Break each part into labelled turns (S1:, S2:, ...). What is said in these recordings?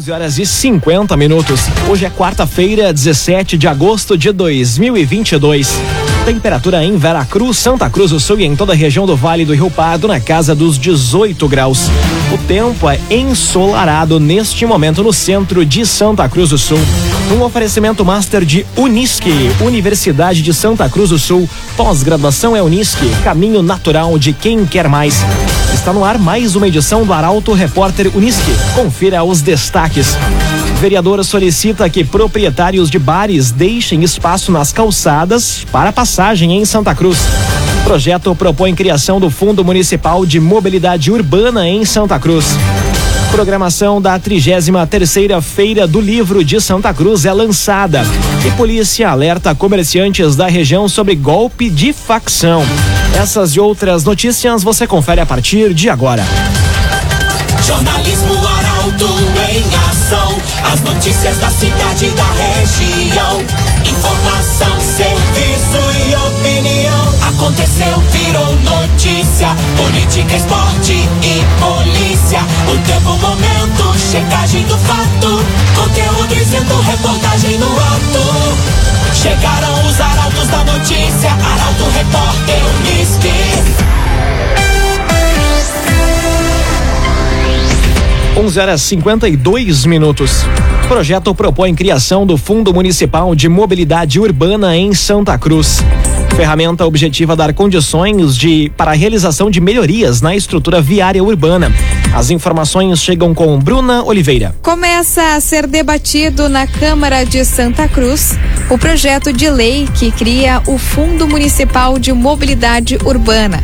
S1: 11 horas e 50 minutos. Hoje é quarta-feira, 17 de agosto de 2022. Temperatura em Veracruz, Santa Cruz do Sul e em toda a região do Vale do Rio Pardo na casa dos 18 graus. O tempo é ensolarado neste momento no centro de Santa Cruz do Sul. Um oferecimento master de Unisque, Universidade de Santa Cruz do Sul. Pós-graduação é Unisque, caminho natural de quem quer mais. Está no ar mais uma edição do Arauto Repórter Unisque. Confira os destaques. Vereadora solicita que proprietários de bares deixem espaço nas calçadas para passagem em Santa Cruz. Projeto propõe criação do Fundo Municipal de Mobilidade Urbana em Santa Cruz. Programação da 33 terceira Feira do Livro de Santa Cruz é lançada. E polícia alerta comerciantes da região sobre golpe de facção. Essas e outras notícias você confere a partir de agora.
S2: Jornalismo Arauto em ação. As notícias da cidade e da região. Informação, serviço e opinião. Aconteceu, virou notícia. Política, esporte. O tempo, momento, checagem do fato. Conteúdo dizendo, reportagem no ato. Chegaram os arautos da notícia. Arauto, repórter, Unisque.
S1: 11 horas 52 minutos. Projeto propõe criação do Fundo Municipal de Mobilidade Urbana em Santa Cruz. Ferramenta objetiva dar condições de para a realização de melhorias na estrutura viária urbana. As informações chegam com Bruna Oliveira.
S3: Começa a ser debatido na Câmara de Santa Cruz o projeto de lei que cria o Fundo Municipal de Mobilidade Urbana.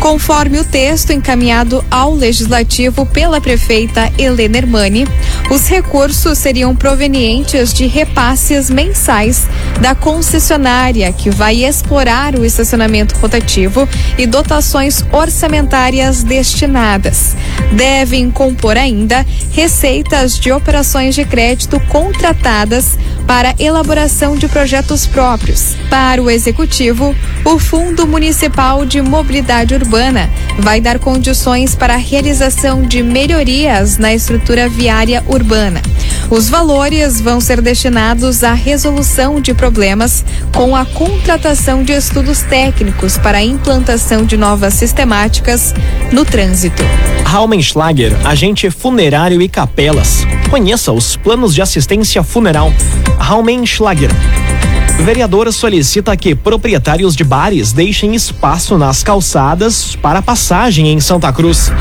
S3: Conforme o texto encaminhado ao Legislativo pela prefeita Helena Hermani, os recursos seriam provenientes de repasses mensais da concessionária que vai explorar o estacionamento rotativo e dotações orçamentárias destinadas. Devem compor ainda receitas de operações de crédito contratadas para elaboração de projetos próprios. Para o executivo, o Fundo Municipal de Mobilidade Urbana vai dar condições para a realização de melhorias na estrutura viária urbana. Os valores vão ser destinados à resolução de problemas com a contratação de estudos técnicos para a implantação de novas sistemáticas no trânsito.
S1: Raumenschlager, agente funerário e capelas. Conheça os planos de assistência funeral. Raumenschlager. Vereadora solicita que proprietários de bares deixem espaço nas calçadas para passagem em Santa Cruz.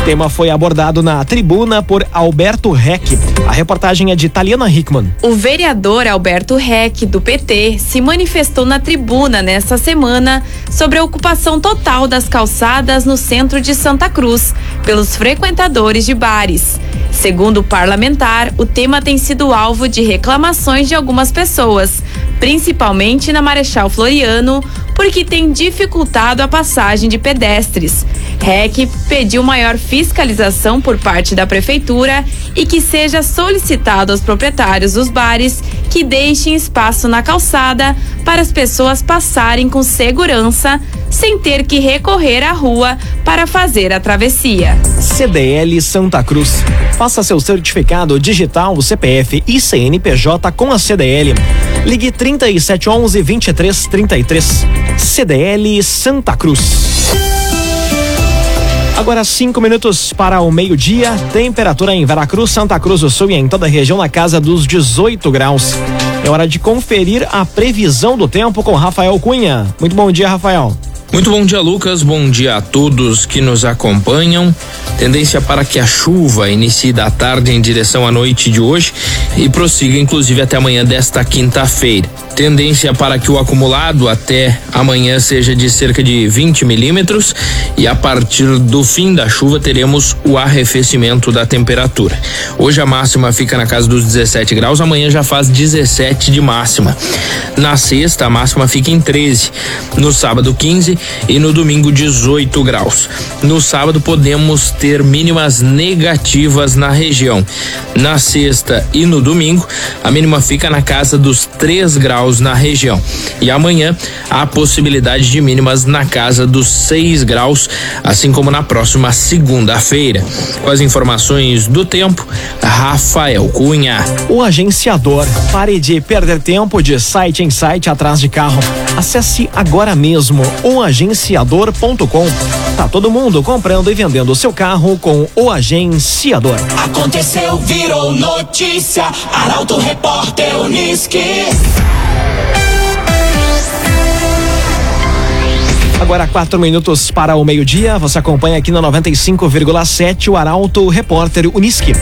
S1: O tema foi abordado na tribuna por Alberto Reck. A reportagem é de Taliana Hickman.
S4: O vereador Alberto Reck, do PT, se manifestou na tribuna nesta semana sobre a ocupação total das calçadas no centro de Santa Cruz pelos frequentadores de bares. Segundo o parlamentar, o tema tem sido alvo de reclamações de algumas pessoas, principalmente na Marechal Floriano, porque tem dificultado a passagem de pedestres. REC pediu maior fiscalização por parte da prefeitura e que seja solicitado aos proprietários dos bares que deixem espaço na calçada para as pessoas passarem com segurança, sem ter que recorrer à rua para fazer a travessia.
S1: CDL Santa Cruz. Faça seu certificado digital, CPF e CNPJ com a CDL. Ligue 3711 2333. CDL Santa Cruz. Agora cinco minutos para o meio-dia. Temperatura em Veracruz, Santa Cruz do Sul e em toda a região na casa dos 18 graus. É hora de conferir a previsão do tempo com Rafael Cunha. Muito bom dia, Rafael.
S5: Muito bom dia, Lucas. Bom dia a todos que nos acompanham. Tendência para que a chuva inicie da tarde em direção à noite de hoje e prossiga inclusive até amanhã desta quinta-feira. Tendência para que o acumulado até amanhã seja de cerca de 20 milímetros e a partir do fim da chuva teremos o arrefecimento da temperatura. Hoje a máxima fica na casa dos 17 graus, amanhã já faz 17 de máxima. Na sexta a máxima fica em 13, no sábado 15 e no domingo 18 graus. No sábado podemos ter mínimas negativas na região. Na sexta e no domingo a mínima fica na casa dos 3 graus graus na região. E amanhã há possibilidade de mínimas na casa dos 6 graus, assim como na próxima segunda-feira. Com as informações do tempo, Rafael Cunha.
S1: O agenciador. Pare de perder tempo de site em site atrás de carro. Acesse agora mesmo oagenciador.com. Tá todo mundo comprando e vendendo seu carro com o agenciador.
S2: Aconteceu, virou notícia. Arauto Repórter Uniski.
S1: Agora quatro minutos para o meio-dia. Você acompanha aqui na 95,7 o Arauto Repórter Uniski.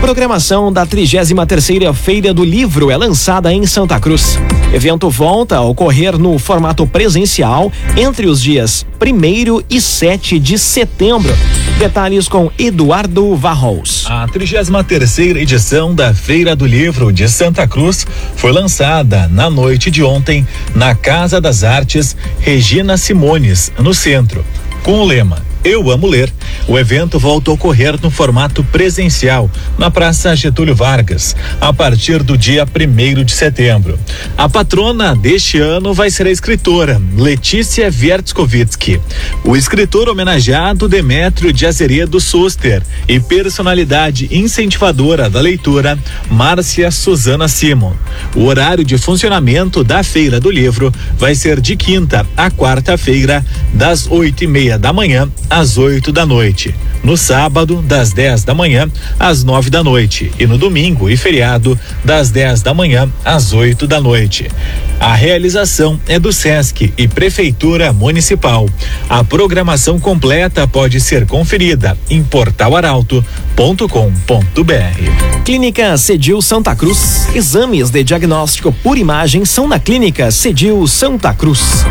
S1: Programação da 33 terceira Feira do Livro é lançada em Santa Cruz. Evento volta a ocorrer no formato presencial entre os dias 1 e 7 de setembro. Detalhes com Eduardo Varros.
S6: A 33 terceira edição da Feira do Livro de Santa Cruz foi lançada na noite de ontem na Casa das Artes Regina Simones, no centro, com o lema eu Amo Ler. O evento volta a ocorrer no formato presencial na Praça Getúlio Vargas, a partir do dia 1 de setembro. A patrona deste ano vai ser a escritora Letícia Wiertzkowitsky. O escritor homenageado Demétrio de Azeredo Suster e personalidade incentivadora da leitura Márcia Suzana Simon. O horário de funcionamento da Feira do Livro vai ser de quinta a quarta-feira, das oito e meia da manhã às 8 da noite. No sábado, das 10 da manhã às 9 da noite. E no domingo e feriado, das 10 da manhã às 8 da noite. A realização é do SESC e Prefeitura Municipal. A programação completa pode ser conferida em portalaralto.com.br.
S1: Clínica Cedil Santa Cruz. Exames de diagnóstico por imagem são na Clínica Cedil Santa Cruz.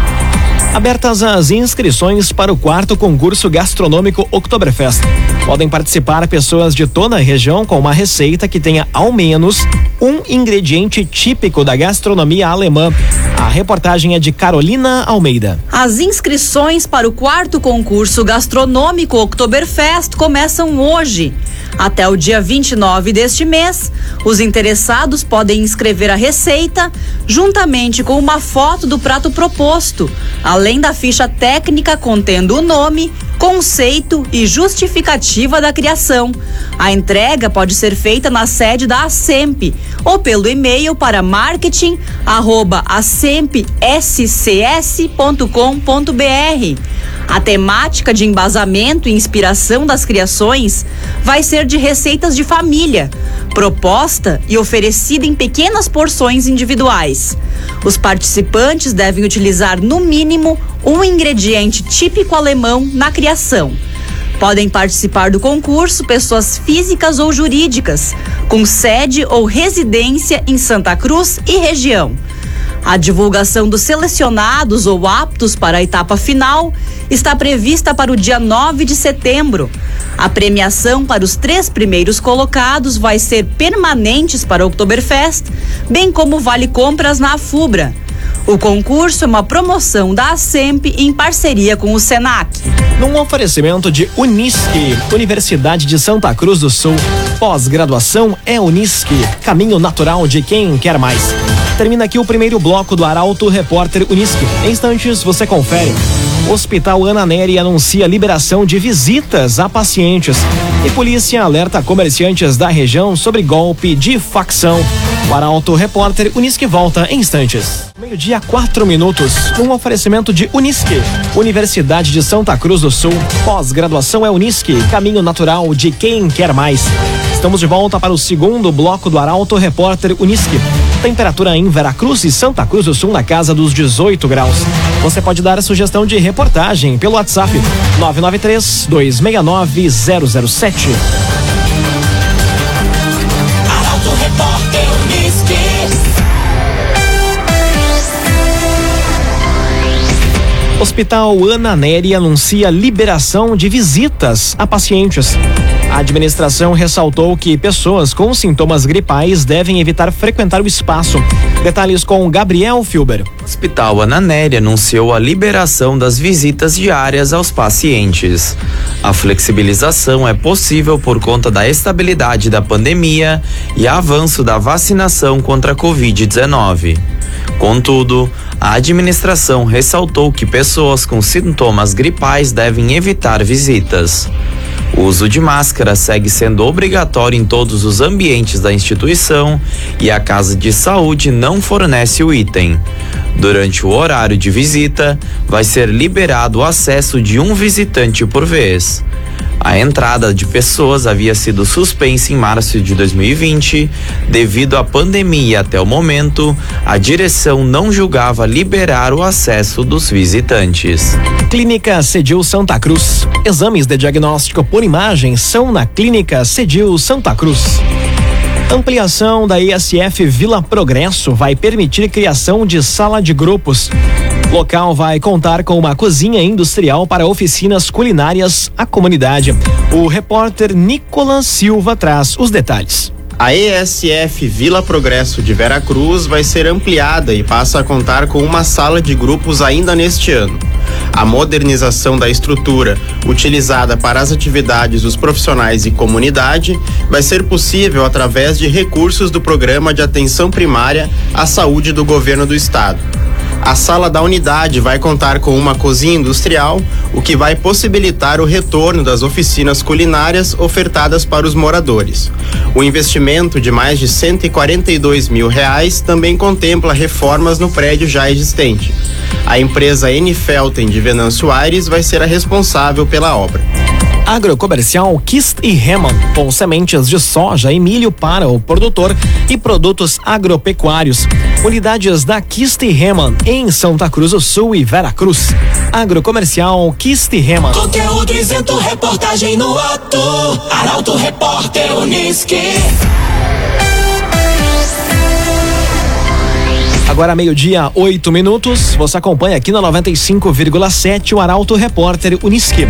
S1: Abertas as inscrições para o quarto concurso gastronômico Oktoberfest. Podem participar pessoas de toda a região com uma receita que tenha ao menos um ingrediente típico da gastronomia alemã. A reportagem é de Carolina Almeida.
S7: As inscrições para o quarto concurso gastronômico Oktoberfest começam hoje. Até o dia 29 deste mês, os interessados podem inscrever a receita juntamente com uma foto do prato proposto, além da ficha técnica contendo o nome, conceito e justificativa da criação. A entrega pode ser feita na sede da ASEMP ou pelo e-mail para marketing@asempscs.com.br. A temática de embasamento e inspiração das criações vai ser de receitas de família, proposta e oferecida em pequenas porções individuais. Os participantes devem utilizar no mínimo um ingrediente típico alemão na criação. Podem participar do concurso pessoas físicas ou jurídicas, com sede ou residência em Santa Cruz e região. A divulgação dos selecionados ou aptos para a etapa final está prevista para o dia 9 de setembro. A premiação para os três primeiros colocados vai ser permanentes para o Oktoberfest, bem como vale compras na Afubra. O concurso é uma promoção da ASEMP em parceria com o SENAC.
S1: Num oferecimento de Unisque, Universidade de Santa Cruz do Sul. Pós-graduação é Unisque, caminho natural de quem quer mais. Termina aqui o primeiro bloco do Arauto Repórter Unisque. Em instantes você confere. Hospital Ana Nery anuncia liberação de visitas a pacientes. E polícia alerta comerciantes da região sobre golpe de facção. O Arauto Repórter Unisque volta em instantes. Meio-dia, quatro minutos. Um oferecimento de Unisque, Universidade de Santa Cruz do Sul. Pós-graduação é Unisque, caminho natural de quem quer mais. Estamos de volta para o segundo bloco do Arauto Repórter Unisque. Temperatura em Veracruz e Santa Cruz do Sul na casa dos 18 graus. Você pode dar a sugestão de reportagem pelo WhatsApp 993 269 007.
S2: Arauto Repórter Uniski.
S1: Hospital Ana Nery anuncia liberação de visitas a pacientes. A administração ressaltou que pessoas com sintomas gripais devem evitar frequentar o espaço. Detalhes com Gabriel Filber.
S8: Hospital Ananéria anunciou a liberação das visitas diárias aos pacientes. A flexibilização é possível por conta da estabilidade da pandemia e avanço da vacinação contra a Covid-19. Contudo, a administração ressaltou que pessoas com sintomas gripais devem evitar visitas. O uso de máscara segue sendo obrigatório em todos os ambientes da instituição e a Casa de Saúde não fornece o item. Durante o horário de visita, vai ser liberado o acesso de um visitante por vez. A entrada de pessoas havia sido suspensa em março de 2020 devido à pandemia. Até o momento, a direção não julgava liberar o acesso dos visitantes.
S1: Clínica Cedil Santa Cruz. Exames de diagnóstico por imagem são na Clínica Cedil Santa Cruz. Ampliação da ISF Vila Progresso vai permitir criação de sala de grupos. Local vai contar com uma cozinha industrial para oficinas culinárias à comunidade. O repórter Nicolas Silva traz os detalhes.
S9: A ESF Vila Progresso de Veracruz vai ser ampliada e passa a contar com uma sala de grupos ainda neste ano. A modernização da estrutura, utilizada para as atividades dos profissionais e comunidade, vai ser possível através de recursos do Programa de Atenção Primária à Saúde do Governo do Estado. A sala da unidade vai contar com uma cozinha industrial, o que vai possibilitar o retorno das oficinas culinárias ofertadas para os moradores. O investimento de mais de 142 mil reais também contempla reformas no prédio já existente. A empresa N Felten de Venâncio Aires vai ser a responsável pela obra.
S1: Agrocomercial Kist e Heman, com sementes de soja e milho para o produtor e produtos agropecuários. Unidades da Kist e Heman em Santa Cruz do Sul e Veracruz. Agrocomercial Kist e Heman.
S2: Conteúdo isento, reportagem no ato. Arauto Repórter Uniski.
S1: Agora meio-dia, oito minutos. Você acompanha aqui na 95,7 o Arauto Repórter Uniski.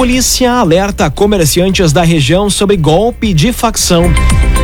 S1: Polícia alerta comerciantes da região sobre golpe de facção.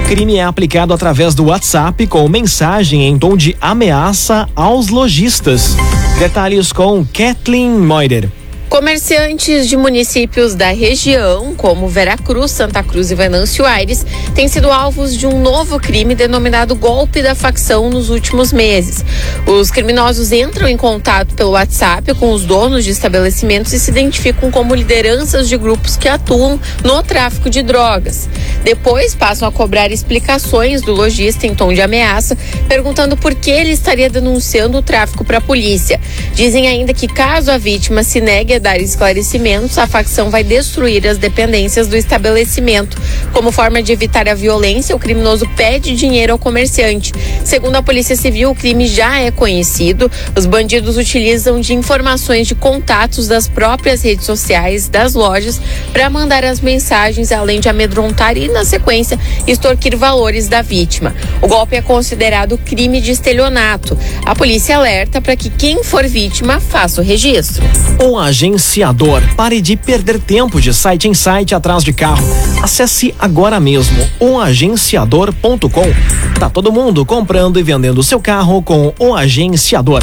S1: Crime é aplicado através do WhatsApp com mensagem em tom de ameaça aos lojistas. Detalhes com Kathleen Moider.
S10: Comerciantes de municípios da região, como Veracruz, Santa Cruz e Venâncio Aires, têm sido alvos de um novo crime denominado golpe da facção nos últimos meses. Os criminosos entram em contato pelo WhatsApp com os donos de estabelecimentos e se identificam como lideranças de grupos que atuam no tráfico de drogas. Depois passam a cobrar explicações do lojista em tom de ameaça, perguntando por que ele estaria denunciando o tráfico para a polícia. Dizem ainda que caso a vítima se negue a dar esclarecimentos, a facção vai destruir as dependências do estabelecimento. Como forma de evitar a violência, o criminoso pede dinheiro ao comerciante. Segundo a Polícia Civil, o crime já é conhecido. Os bandidos utilizam de informações de contatos das próprias redes sociais das lojas para mandar as mensagens, além de amedrontar e, na sequência, extorquir valores da vítima. O golpe é considerado crime de estelionato. A polícia alerta para que quem for vítima faça o registro.
S1: O agenciador. Pare de perder tempo de site em site atrás de carro. Acesse agora mesmo oagenciador.com. Tá todo mundo comprando e vendendo seu carro com o agenciador.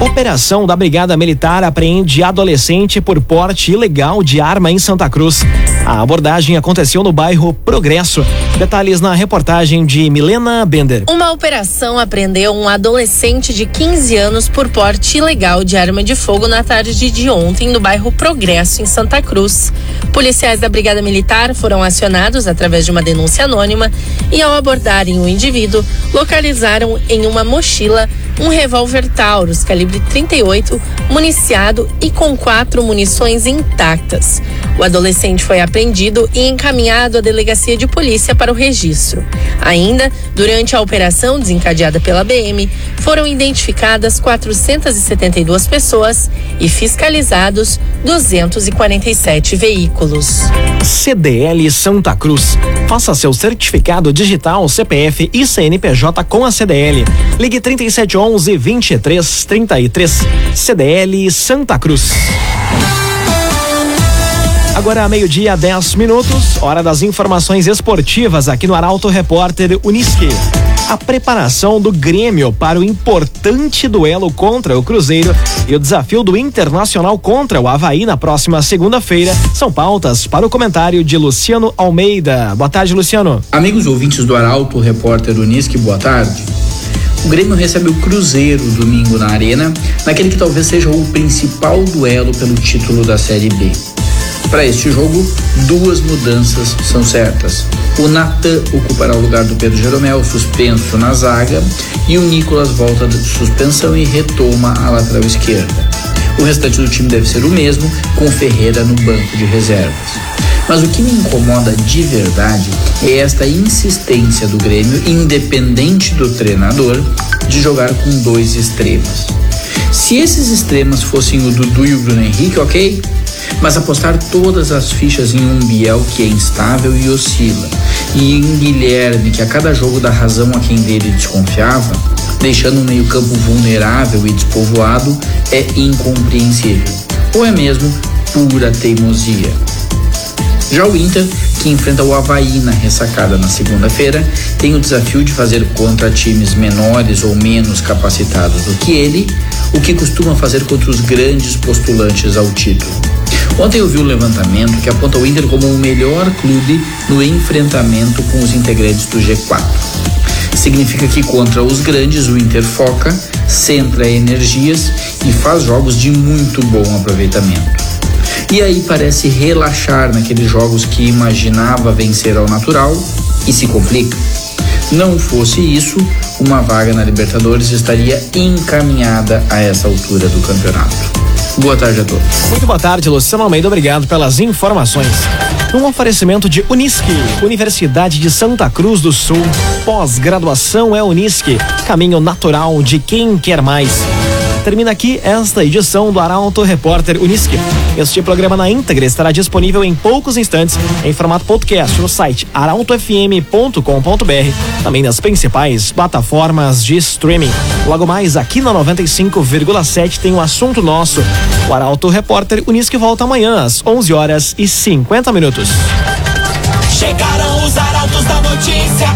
S1: Operação da Brigada Militar apreende adolescente por porte ilegal de arma em Santa Cruz. A abordagem aconteceu no bairro Progresso. Detalhes na reportagem de Milena Bender.
S10: Uma operação apreendeu um adolescente de 15 anos por porte ilegal de arma de fogo na tarde de ontem no bairro Progresso, em Santa Cruz. Policiais da Brigada Militar foram acionados através de uma denúncia anônima e, ao abordarem o indivíduo, localizaram em uma mochila um revólver Taurus calibre 38, municiado e com quatro munições intactas. O adolescente foi apreendido e encaminhado à delegacia de polícia para o registro. Ainda, durante a operação desencadeada pela BM, foram identificadas 472 pessoas e fiscalizados 247 veículos.
S1: CDL Santa Cruz. Faça seu certificado digital CPF e CNPJ com a CDL. Ligue 3711 2333. CDL Santa Cruz. Agora meio-dia, 10 minutos, hora das informações esportivas aqui no Arauto Repórter Uniski. A preparação do Grêmio para o importante duelo contra o Cruzeiro e o desafio do Internacional contra o Havaí na próxima segunda-feira são pautas para o comentário de Luciano Almeida. Boa tarde, Luciano.
S11: Amigos ouvintes do Arauto Repórter Uniski, boa tarde. O Grêmio recebe o Cruzeiro domingo na Arena, naquele que talvez seja o principal duelo pelo título da Série B. Para este jogo, duas mudanças são certas. O Natan ocupará o lugar do Pedro Jeromel, suspenso na zaga, e o Nicolas volta de suspensão e retoma a lateral esquerda. O restante do time deve ser o mesmo, com Ferreira no banco de reservas. Mas o que me incomoda de verdade é esta insistência do Grêmio, independente do treinador, de jogar com dois extremos. Se esses extremos fossem o Dudu e o Bruno Henrique, ok? Mas apostar todas as fichas em um Biel que é instável e oscila, e em Guilherme, que a cada jogo dá razão a quem dele desconfiava, deixando o meio-campo vulnerável e despovoado, é incompreensível. Ou é mesmo pura teimosia. Já o Inter, que enfrenta o Havaí na ressacada na segunda-feira, tem o desafio de fazer contra times menores ou menos capacitados do que ele, o que costuma fazer contra os grandes postulantes ao título. Ontem eu vi o um levantamento que aponta o Inter como o melhor clube no enfrentamento com os integrantes do G4. Significa que contra os grandes o Inter foca, centra energias e faz jogos de muito bom aproveitamento. E aí parece relaxar naqueles jogos que imaginava vencer ao natural e se complica. Não fosse isso, uma vaga na Libertadores estaria encaminhada a essa altura do campeonato. Boa tarde a todos.
S1: Muito boa tarde, Luciano Almeida. Obrigado pelas informações. Um oferecimento de Unisque, Universidade de Santa Cruz do Sul. Pós-graduação é Unisque, caminho natural de quem quer mais. Termina aqui esta edição do Arauto Repórter Unisque. Este programa na íntegra estará disponível em poucos instantes em formato podcast no site arautofm.com.br, também nas principais plataformas de streaming. Logo mais aqui na 95,7 tem um assunto nosso. O Arauto Repórter Unisque volta amanhã às 11 horas e 50 minutos.
S2: Chegaram os arautos da notícia